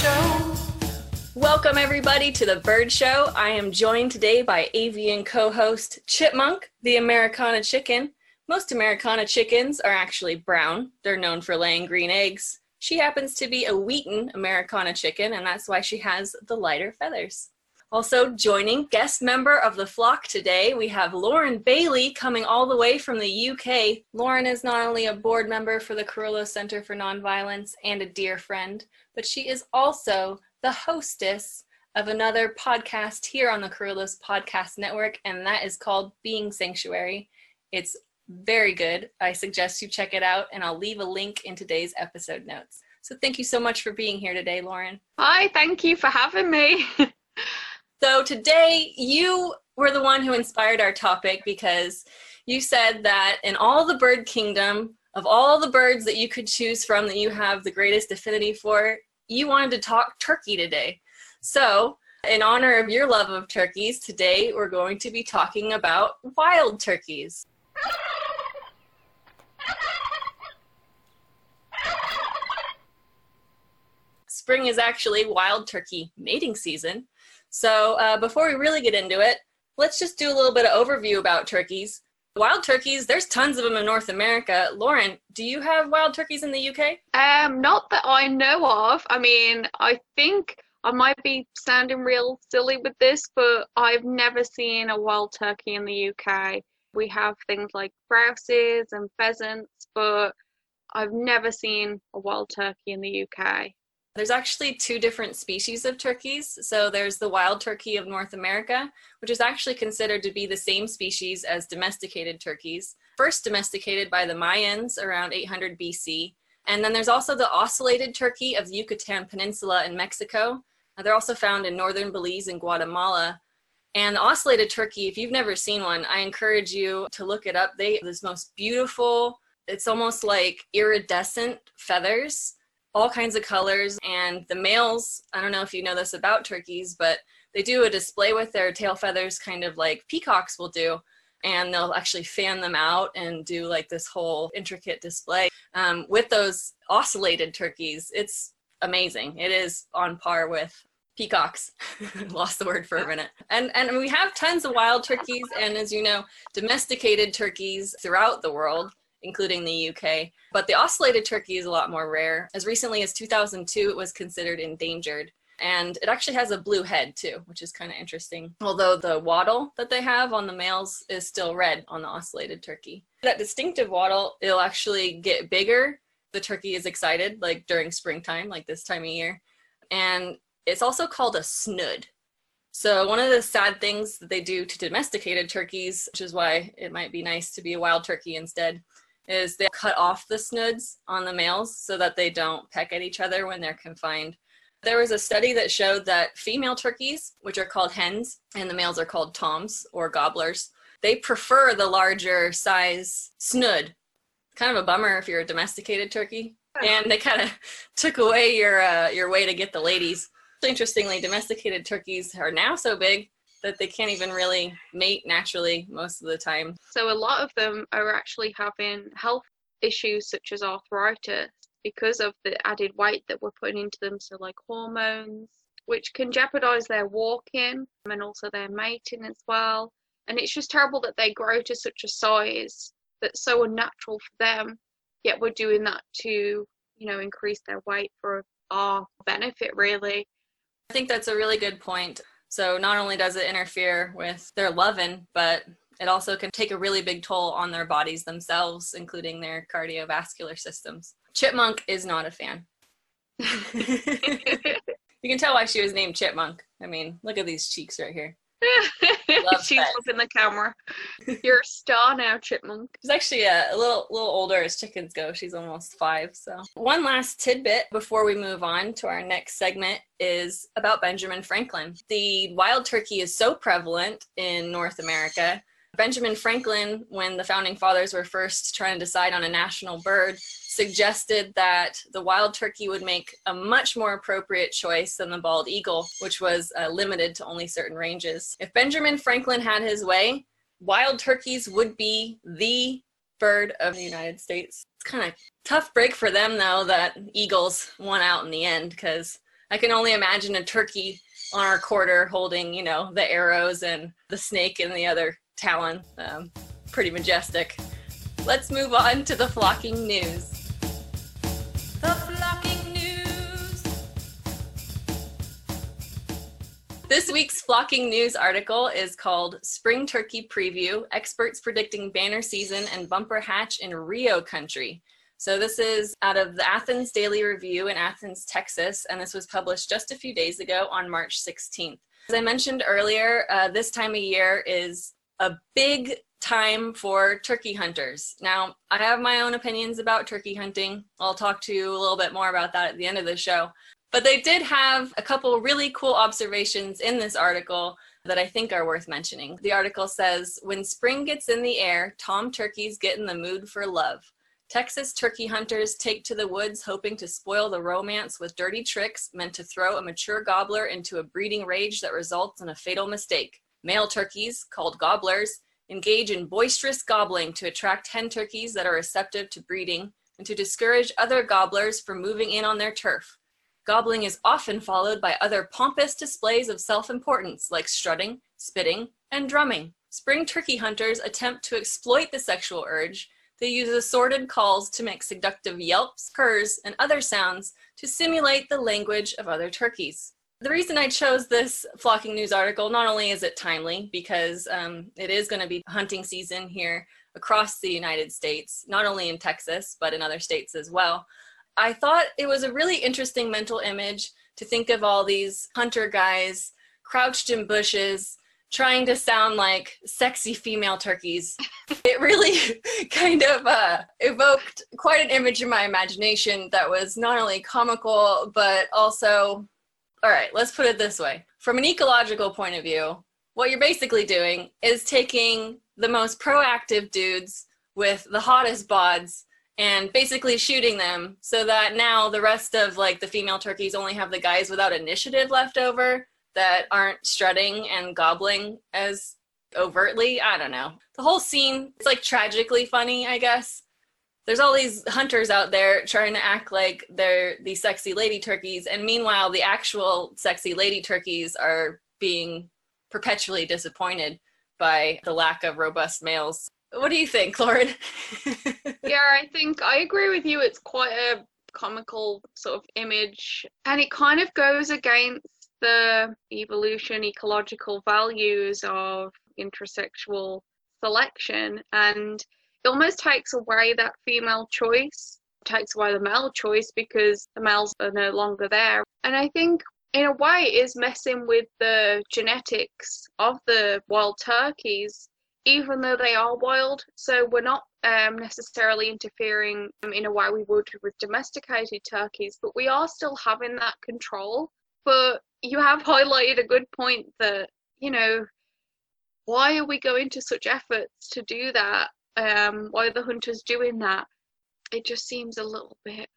Show. Welcome, everybody, to The Bird Show. I am joined today by avian co host Chipmunk, the Ameraucana chicken. Most Ameraucana chickens are actually brown, they're known for laying green eggs. She happens to be a Wheaten Ameraucana chicken, and that's why she has the lighter feathers. Also joining guest member of the flock today, we have Lauren Bailey coming all the way from the UK. Lauren is not only a board member for the Carrillo Center for Nonviolence and a dear friend, but she is also the hostess of another podcast here on the Carrillo's Podcast Network, and that is called Being Sanctuary. It's very good. I suggest you check it out, and I'll leave a link in today's episode notes. So thank you so much for being here today, Lauren. Hi, thank you for having me. So today you were the one who inspired our topic because you said that in all the bird kingdom, of all the birds that you could choose from that you have the greatest affinity for, you wanted to talk turkey today. So, in honor of your love of turkeys, today we're going to be talking about wild turkeys. Spring is actually wild turkey mating season, so uh, before we really get into it, let's just do a little bit of overview about turkeys. Wild turkeys, there's tons of them in North America. Lauren, do you have wild turkeys in the UK? Um, not that I know of. I mean, I think I might be sounding real silly with this, but I've never seen a wild turkey in the UK. We have things like grouses and pheasants, but I've never seen a wild turkey in the UK. There's actually two different species of turkeys. So there's the wild turkey of North America, which is actually considered to be the same species as domesticated turkeys, first domesticated by the Mayans around 800 BC. And then there's also the ocellated turkey of the Yucatan Peninsula in Mexico. They're also found in northern Belize and Guatemala. And the ocellated turkey, if you've never seen one, I encourage you to look it up. They this most beautiful, it's almost like iridescent feathers all kinds of colors. And the males, I don't know if you know this about turkeys, but they do a display with their tail feathers, kind of like peacocks will do. And they'll actually fan them out and do like this whole intricate display. Um, with those ocellated turkeys, it's amazing. It is on par with peacocks lost the word for a minute and and we have tons of wild turkeys and as you know domesticated turkeys throughout the world including the UK. But the ocellated turkey is a lot more rare. As recently as 2002, it was considered endangered. And it actually has a blue head too, which is kind of interesting. Although the wattle that they have on the males is still red on the ocellated turkey. That distinctive wattle, it'll actually get bigger. The turkey is excited, like during springtime, like this time of year. And it's also called a snood. So, one of the sad things that they do to domesticated turkeys, which is why it might be nice to be a wild turkey instead, is they cut off the snoods on the males so that they don't peck at each other when they're confined. There was a study that showed that female turkeys, which are called hens, and the males are called toms or gobblers, they prefer the larger size snood. Kind of a bummer if you're a domesticated turkey. And they kind of took away your uh, your way to get the ladies. Interestingly, domesticated turkeys are now so big that they can't even really mate naturally most of the time. So a lot of them are actually having health issues such as arthritis because of the added weight that we're putting into them, so like hormones, which can jeopardize their walking and also their mating as well. And it's just terrible that they grow to such a size that's so unnatural for them, yet we're doing that to, you know, increase their weight for our benefit, really. I think that's a really good point. So not only does it interfere with their loving, but it also can take a really big toll on their bodies themselves, including their cardiovascular systems. Chipmunk is not a fan. you can tell why she was named Chipmunk. I mean, look at these cheeks right here. She's looking the camera. You're a star now, Chipmunk. She's actually a, a, little little older as chickens go. She's almost five. So one last tidbit before we move on to our next segment is about Benjamin Franklin. The wild turkey is so prevalent in North America Benjamin Franklin, when the founding fathers were first trying to decide on a national bird, suggested that the wild turkey would make a much more appropriate choice than the bald eagle, which was uh, limited to only certain ranges. If Benjamin Franklin had his way, wild turkeys would be the bird of the United States. It's kind of tough break for them though that eagles won out in the end because I can only imagine a turkey on our quarter holding, you know, the arrows and the snake in the other talon. Um, pretty majestic. Let's move on to the flocking news. This week's flocking news article is called Spring Turkey Preview Experts Predicting Banner Season and Bumper Hatch in Rio Country. So, this is out of the Athens Daily Review in Athens, Texas, and this was published just a few days ago on March 16th. As I mentioned earlier, uh, this time of year is a big time for turkey hunters. Now, I have my own opinions about turkey hunting. I'll talk to you a little bit more about that at the end of the show. But they did have a couple really cool observations in this article that I think are worth mentioning. The article says When spring gets in the air, tom turkeys get in the mood for love. Texas turkey hunters take to the woods hoping to spoil the romance with dirty tricks meant to throw a mature gobbler into a breeding rage that results in a fatal mistake. Male turkeys, called gobblers, engage in boisterous gobbling to attract hen turkeys that are receptive to breeding and to discourage other gobblers from moving in on their turf. Gobbling is often followed by other pompous displays of self importance like strutting, spitting, and drumming. Spring turkey hunters attempt to exploit the sexual urge. They use assorted calls to make seductive yelps, purrs, and other sounds to simulate the language of other turkeys the reason I chose this flocking news article, not only is it timely because um, it is going to be hunting season here across the United States, not only in Texas, but in other states as well. I thought it was a really interesting mental image to think of all these hunter guys crouched in bushes trying to sound like sexy female turkeys. it really kind of uh, evoked quite an image in my imagination that was not only comical, but also all right, let's put it this way. From an ecological point of view, what you're basically doing is taking the most proactive dudes with the hottest bods and basically shooting them so that now the rest of like the female turkeys only have the guys without initiative left over that aren't strutting and gobbling as overtly. I don't know. The whole scene, it's like tragically funny, I guess there's all these hunters out there trying to act like they're the sexy lady turkeys and meanwhile the actual sexy lady turkeys are being perpetually disappointed by the lack of robust males what do you think lauren yeah i think i agree with you it's quite a comical sort of image and it kind of goes against the evolution ecological values of intersexual selection and it almost takes away that female choice, takes away the male choice because the males are no longer there. And I think in a way it is messing with the genetics of the wild turkeys, even though they are wild. So we're not um, necessarily interfering in a way we would with domesticated turkeys, but we are still having that control. But you have highlighted a good point that, you know, why are we going to such efforts to do that um, why are the hunters doing that? It just seems a little bit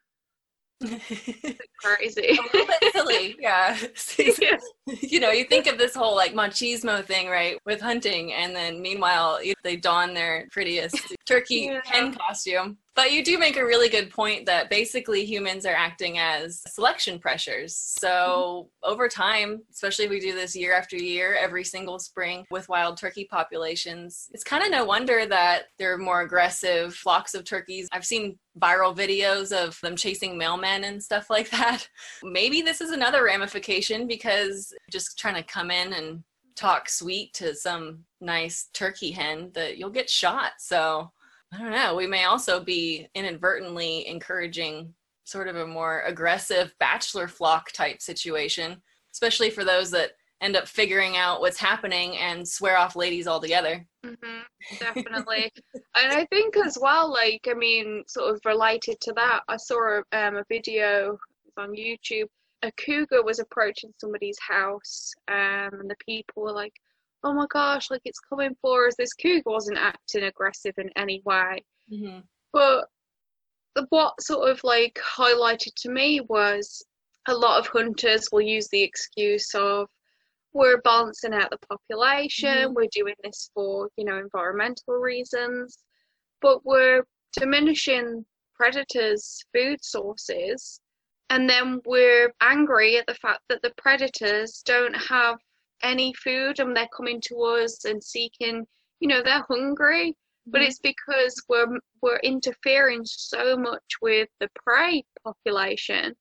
crazy. a little bit silly, yeah. yeah. You know, you think of this whole like machismo thing, right, with hunting, and then meanwhile they don their prettiest turkey yeah. hen costume. But you do make a really good point that basically humans are acting as selection pressures. So mm-hmm. over time, especially if we do this year after year, every single spring with wild turkey populations, it's kind of no wonder that there are more aggressive flocks of turkeys. I've seen viral videos of them chasing mailmen and stuff like that. Maybe this is another ramification because just trying to come in and talk sweet to some nice turkey hen that you'll get shot. So I don't know. We may also be inadvertently encouraging sort of a more aggressive bachelor flock type situation, especially for those that end up figuring out what's happening and swear off ladies altogether. Mm-hmm, definitely. and I think as well, like, I mean, sort of related to that, I saw um, a video on YouTube. A cougar was approaching somebody's house, um, and the people were like, oh my gosh, like it's coming for us. This cougar wasn't acting aggressive in any way. Mm-hmm. But what sort of like highlighted to me was a lot of hunters will use the excuse of we're balancing out the population, mm-hmm. we're doing this for, you know, environmental reasons, but we're diminishing predators' food sources and then we're angry at the fact that the predators don't have any food and they're coming to us and seeking you know they're hungry but Mhm. it's because we're we're interfering so much with the prey population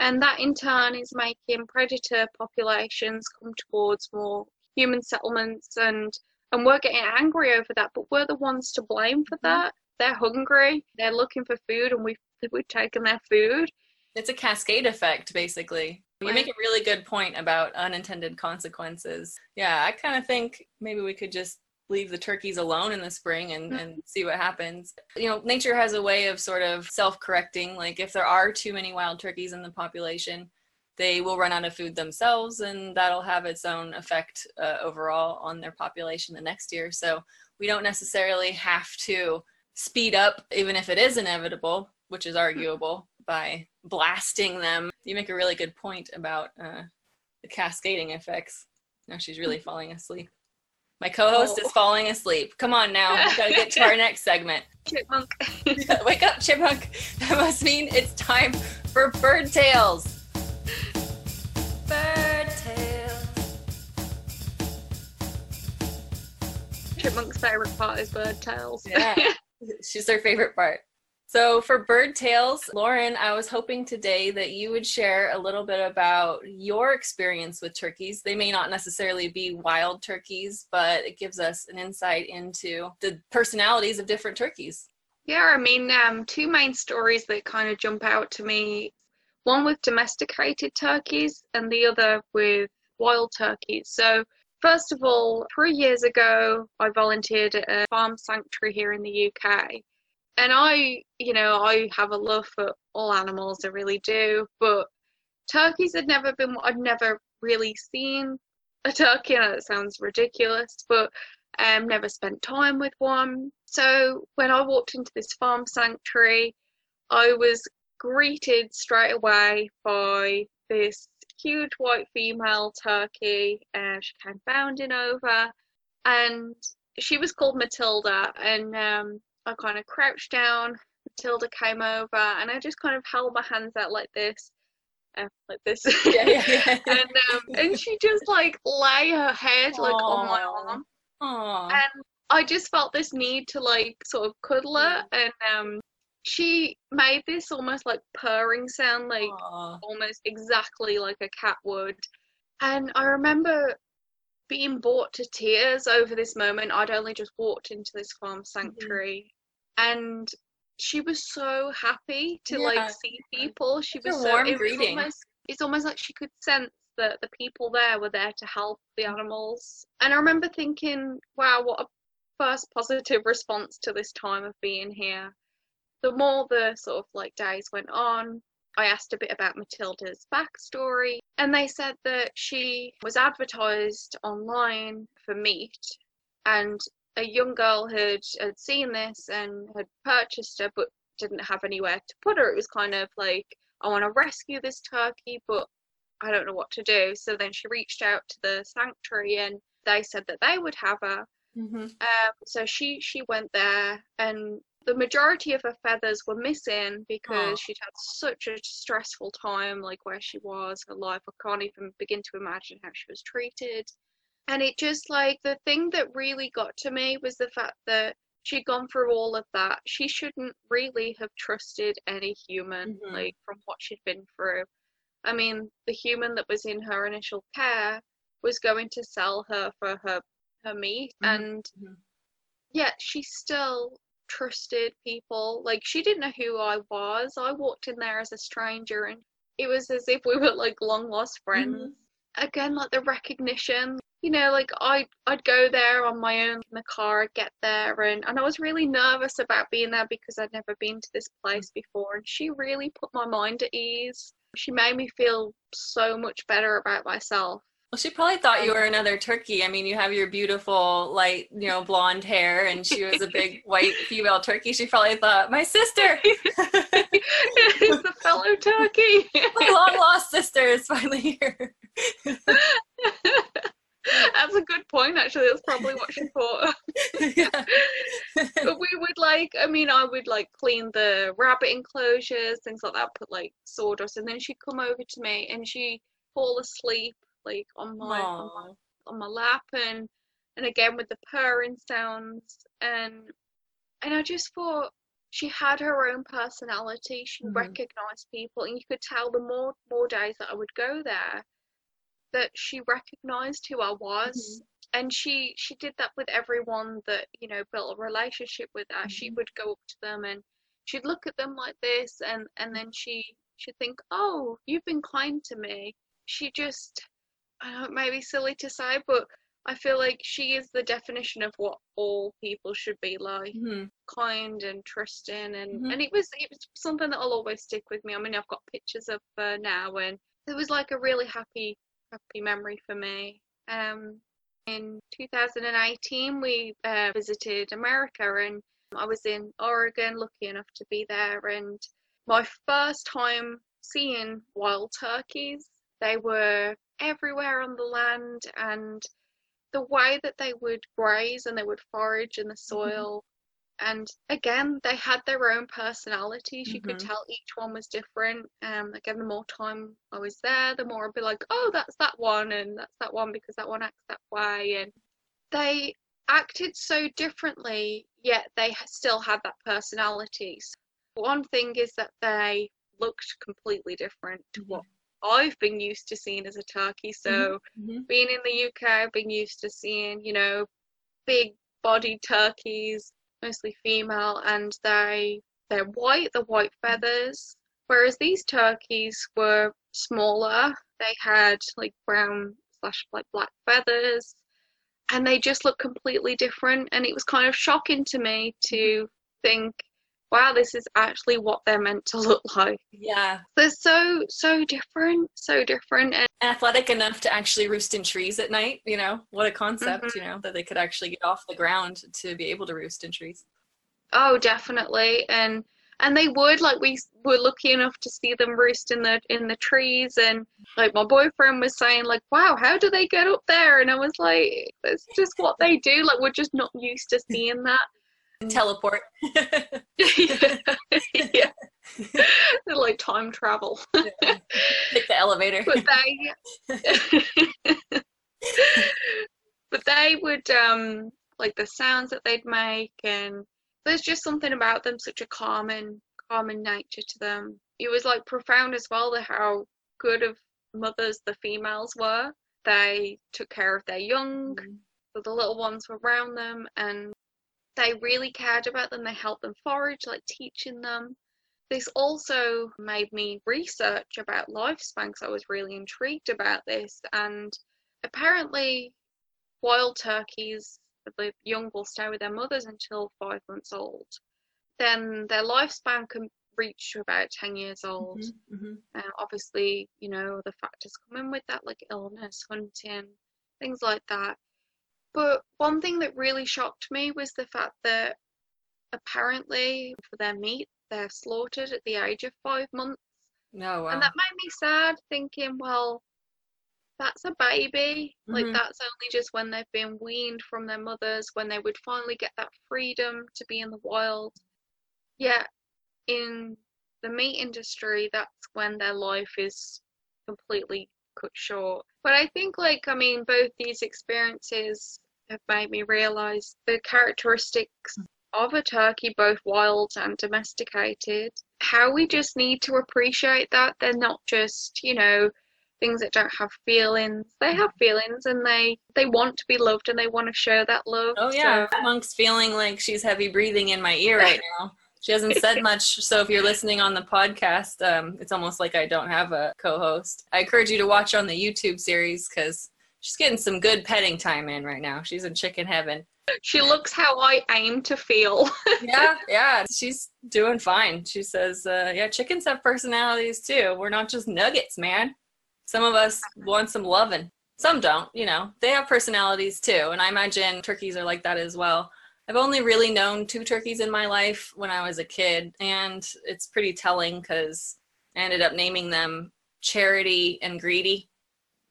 and that in turn is making predator populations come towards more human settlements and and we're getting angry over that but we're the ones to blame for Mhm. that they're hungry they're looking for food and we've we've taken their food It's a cascade effect, basically. You make a really good point about unintended consequences. Yeah, I kind of think maybe we could just leave the turkeys alone in the spring and, Mhm. and see what happens. You know, nature has a way of sort of self correcting. Like, if there are too many wild turkeys in the population, they will run out of food themselves, and that'll have its own effect uh, overall on their population the next year. So, we don't necessarily have to speed up, even if it is inevitable, which is arguable, by blasting them. You make a really good point about uh, the cascading effects. Now she's really falling asleep. My co-host Oh. is falling asleep. Come on now, We've gotta get to our next segment. chipmunk Wake up, chipmunk! That must mean it's time for bird tales. Bird tales. chipmunk's favorite part is bird tails Yeah. She's her favorite part. So, for bird tales, Lauren, I was hoping today that you would share a little bit about your experience with turkeys. They may not necessarily be wild turkeys, but it gives us an insight into the personalities of different turkeys. Yeah, I mean, um, two main stories that kind of jump out to me. One with domesticated turkeys, and the other with wild turkeys. So, first of all, three years ago, I volunteered at a farm sanctuary here in the UK. And I, you know, I have a love for all animals, I really do. But turkeys had never been, I'd never really seen a turkey. I know that sounds ridiculous, but um, never spent time with one. So when I walked into this farm sanctuary, I was greeted straight away by this huge white female turkey. Uh, she came bounding over, and she was called Matilda. And um, I kind of crouched down. Matilda came over, and I just kind of held my hands out like this. Uh, like this, Yeah, yeah, yeah. and um, and she just like lay her head like on my arm, Aww. and I just felt this need to like sort of cuddle her, and um, she made this almost like purring sound, like Aw. almost exactly like a cat would. And I remember being brought to tears over this moment. I'd only just walked into this farm sanctuary, and she was so happy to Yeah. like see people. She a was so it was almost it's almost like she could sense that the people there were there to help the animals. And I remember thinking, wow, what a first positive response to this time of being here. The more the sort of like days went on, I asked a bit about Matilda's backstory, and they said that she was advertised online for meat, and a young girl had, had seen this and had purchased her, but didn't have anywhere to put her. It was kind of like, I want to rescue this turkey, but I don't know what to do. So then she reached out to the sanctuary, and they said that they would have her. Mhm. Um, so she she went there, and the majority of her feathers were missing because Aw. she'd had such a stressful time, like where she was, her life. I can't even begin to imagine how she was treated. And it just like the thing that really got to me was the fact that she'd gone through all of that. She shouldn't really have trusted any human, Mhm. like from what she'd been through. I mean, the human that was in her initial care was going to sell her for her her meat, Mhm. and Mhm. yet she still trusted people. Like she didn't know who I was. I walked in there as a stranger, and it was as if we were like long lost friends. Mm-hmm. Again, like the recognition. You know, like I I'd go there on my own in the car, I'd get there, and and I was really nervous about being there because I'd never been to this place mm-hmm. before, and she really put my mind at ease. She made me feel so much better about myself. Well, she probably thought you were um, another turkey. I mean, you have your beautiful, light, you know, blonde hair, and she was a big white female turkey. She probably thought, my sister, is a fellow turkey. my long lost sister is finally here. That's a good point, actually. That's probably what she thought. yeah. But we would like like, I mean, I would like clean the rabbit enclosures, things like that, put like sawdust, and then she'd come over to me and she'd fall asleep like on my on my, on my lap, and and again with the purring sounds, and and I just thought she had her own personality. She Mhm. recognized people, and you could tell the more more days that I would go there that she recognized who I was. And she she did that with everyone that you know built a relationship with her. She Mhm. would go up to them and she'd look at them like this, and and then she she'd think, "Oh, you've been kind to me." She just, I know it may be silly to say, but I feel like she is the definition of what all people should be like Mhm. kind and trusting and Mhm. and it was it was something that'll always stick with me. I mean, I've got pictures of her now, and it was like a really happy happy memory for me. Um, in 2018, we uh, visited America, and I was in Oregon, lucky enough to be there, and my first time seeing wild turkeys. They were everywhere on the land, and the way that they would graze and they would forage in the soil. And again they had their own personalities. You could Mhm. tell each one was different. Um again the more time i was there the more i'd be like oh that's that one and that's that one because that one acts that way. And they acted so differently yet they still had that personality. So one thing is that they looked completely different to what i've been used to seeing as a turkey so Mhm. being in the UK, I've been used to seeing, you know, big bodied turkeys, mostly female, and they they're white, the white mm-hmm. feathers. Whereas these turkeys were smaller. They had like brown slash like black feathers, and they just looked completely different. And it was kind of shocking to me to mm-hmm. think, wow, this is actually what they're meant to look like. Yeah. They're so so different, so different, and Athletic enough to actually roost in trees at night, you know? What a concept, Mhm. you know, that they could actually get off the ground to be able to roost in trees. Oh, definitely. And and they would like we were lucky enough to see them roost in the in the trees and like my boyfriend was saying like wow how do they get up there and I was like that's just what they do like we're just not used to seeing that Teleport. yeah. Like time travel. Take the elevator. but they but they would um like the sounds that they'd make and there's just something about them such a calming calming nature to them. It was like profound as well the how good of mothers the females were. They took care of their young so the little ones were around them and they really cared about them they helped them forage like teaching them this also made me research about lifespan because i was really intrigued about this and apparently wild turkeys the young will stay with their mothers until five months old then their lifespan can reach to about 10 years old Mhm, mhm. uh, obviously, you know, the factors come in with that, like illness, hunting, things like that. But one thing that really shocked me was the fact that apparently for their meat, they're slaughtered at the age of five months. Oh, wow. And that made me sad, thinking, well, that's a baby. Like, Mhm. that's only just when they've been weaned from their mothers, when they would finally get that freedom to be in the wild. Yet, in the meat industry, that's when their life is completely cut short. But I think, like, I mean, both these experiences have made me realize the characteristics of a turkey, both wild and domesticated. How we just need to appreciate that they're not just, you know, things that don't have feelings. They have feelings and they they want to be loved and they want to show that love. Oh yeah, So- Monk's feeling like she's heavy breathing in my ear right now. She hasn't said much, so if you're listening on the podcast, um, it's almost like I don't have a co-host. I encourage you to watch on the YouTube series because she's getting some good petting time in right now. She's in chicken heaven. she looks how I aim to feel. Yeah, yeah, she's doing fine. She says, uh, "Yeah, chickens have personalities too. We're not just nuggets, man. Some of us want some loving. Some don't. You know, they have personalities too, and I imagine turkeys are like that as well." I've only really known two turkeys in my life when I was a kid, and it's pretty telling because I ended up naming them Charity and Greedy.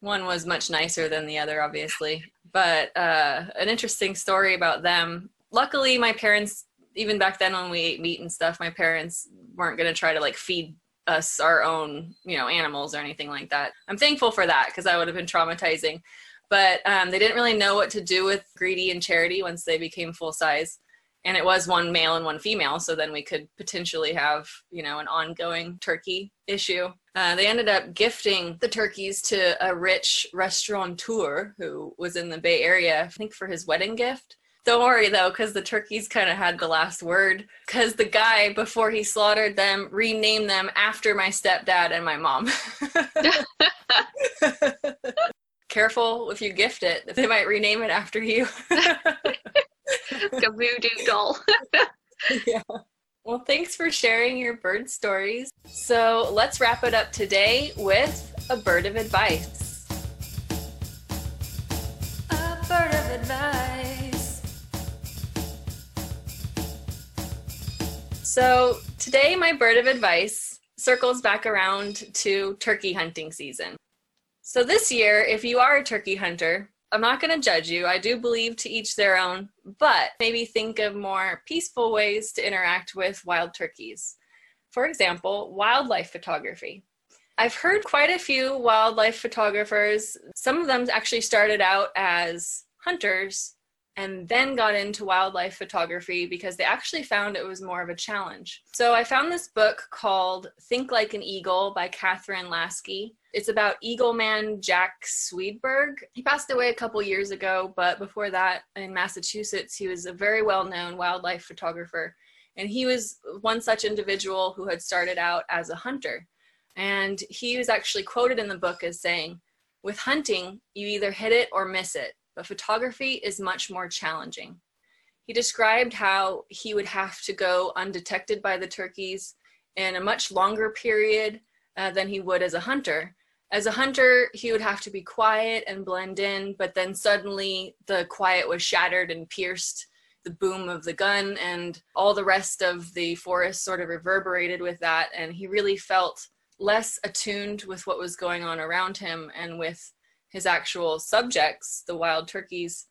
One was much nicer than the other, obviously, but uh, an interesting story about them. Luckily, my parents even back then when we ate meat and stuff, my parents weren't going to try to like feed us our own, you know, animals or anything like that. I'm thankful for that because that would have been traumatizing. But um, they didn't really know what to do with Greedy and Charity once they became full size. And it was one male and one female, so then we could potentially have, you know, an ongoing turkey issue. Uh, they ended up gifting the turkeys to a rich restaurateur who was in the Bay Area, I think for his wedding gift. Don't worry though, because the turkeys kind of had the last word. Because the guy, before he slaughtered them, renamed them after my stepdad and my mom. Careful if you gift it, they might rename it after you. a voodoo doll. yeah. Well, thanks for sharing your bird stories. So let's wrap it up today with a bird of advice. A bird of advice. So today, my bird of advice circles back around to turkey hunting season. So this year, if you are a turkey hunter, I'm not going to judge you. I do believe to each their own, but maybe think of more peaceful ways to interact with wild turkeys. For example, wildlife photography. I've heard quite a few wildlife photographers. Some of them actually started out as hunters and then got into wildlife photography because they actually found it was more of a challenge. So I found this book called Think Like an Eagle by Kathryn Lasky. It's about Eagle Man Jack Swedberg. He passed away a couple years ago, but before that, in Massachusetts, he was a very well known wildlife photographer. And he was one such individual who had started out as a hunter. And he was actually quoted in the book as saying, With hunting, you either hit it or miss it but photography is much more challenging. He described how he would have to go undetected by the turkeys in a much longer period uh, than he would as a hunter. As a hunter, he would have to be quiet and blend in, but then suddenly the quiet was shattered and pierced the boom of the gun, and all the rest of the forest sort of reverberated with that. And he really felt less attuned with what was going on around him and with his actual subjects, the wild turkeys,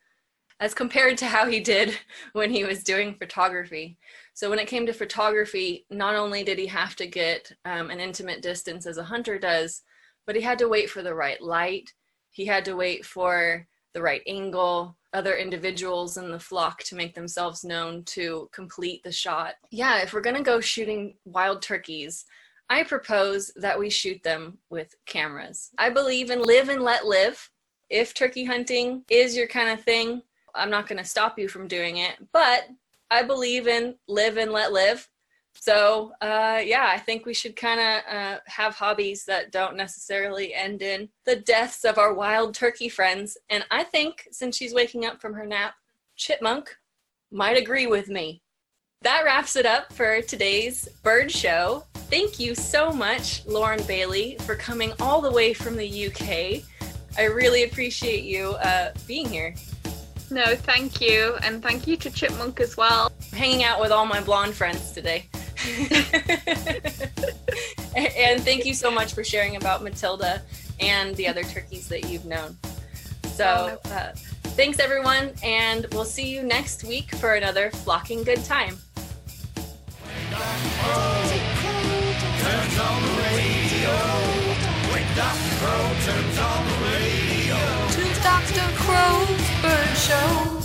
as compared to how he did when he was doing photography. So when it came to photography, not only did he have to get um, an intimate distance as a hunter does, but he had to wait for the right light. He had to wait for the right angle, other individuals in the flock to make themselves known to complete the shot. Yeah, if we're gonna go shooting wild turkeys, I propose that we shoot them with cameras. I believe in live and let live. If turkey hunting is your kind of thing, I'm not going to stop you from doing it, but I believe in live and let live. So, uh, yeah, I think we should kind of uh, have hobbies that don't necessarily end in the deaths of our wild turkey friends. And I think since she's waking up from her nap, Chipmunk might agree with me. That wraps it up for today's bird show. Thank you so much, Lauren Bailey, for coming all the way from the UK. I really appreciate you uh, being here. No, thank you. And thank you to Chipmunk as well. Hanging out with all my blonde friends today. and thank you so much for sharing about Matilda and the other turkeys that you've known. So, oh, uh, thanks everyone, and we'll see you next week for another Flocking Good Time turns on the radio. When Dr. Crow turns on the radio. To Dr. Crow's Bird Show.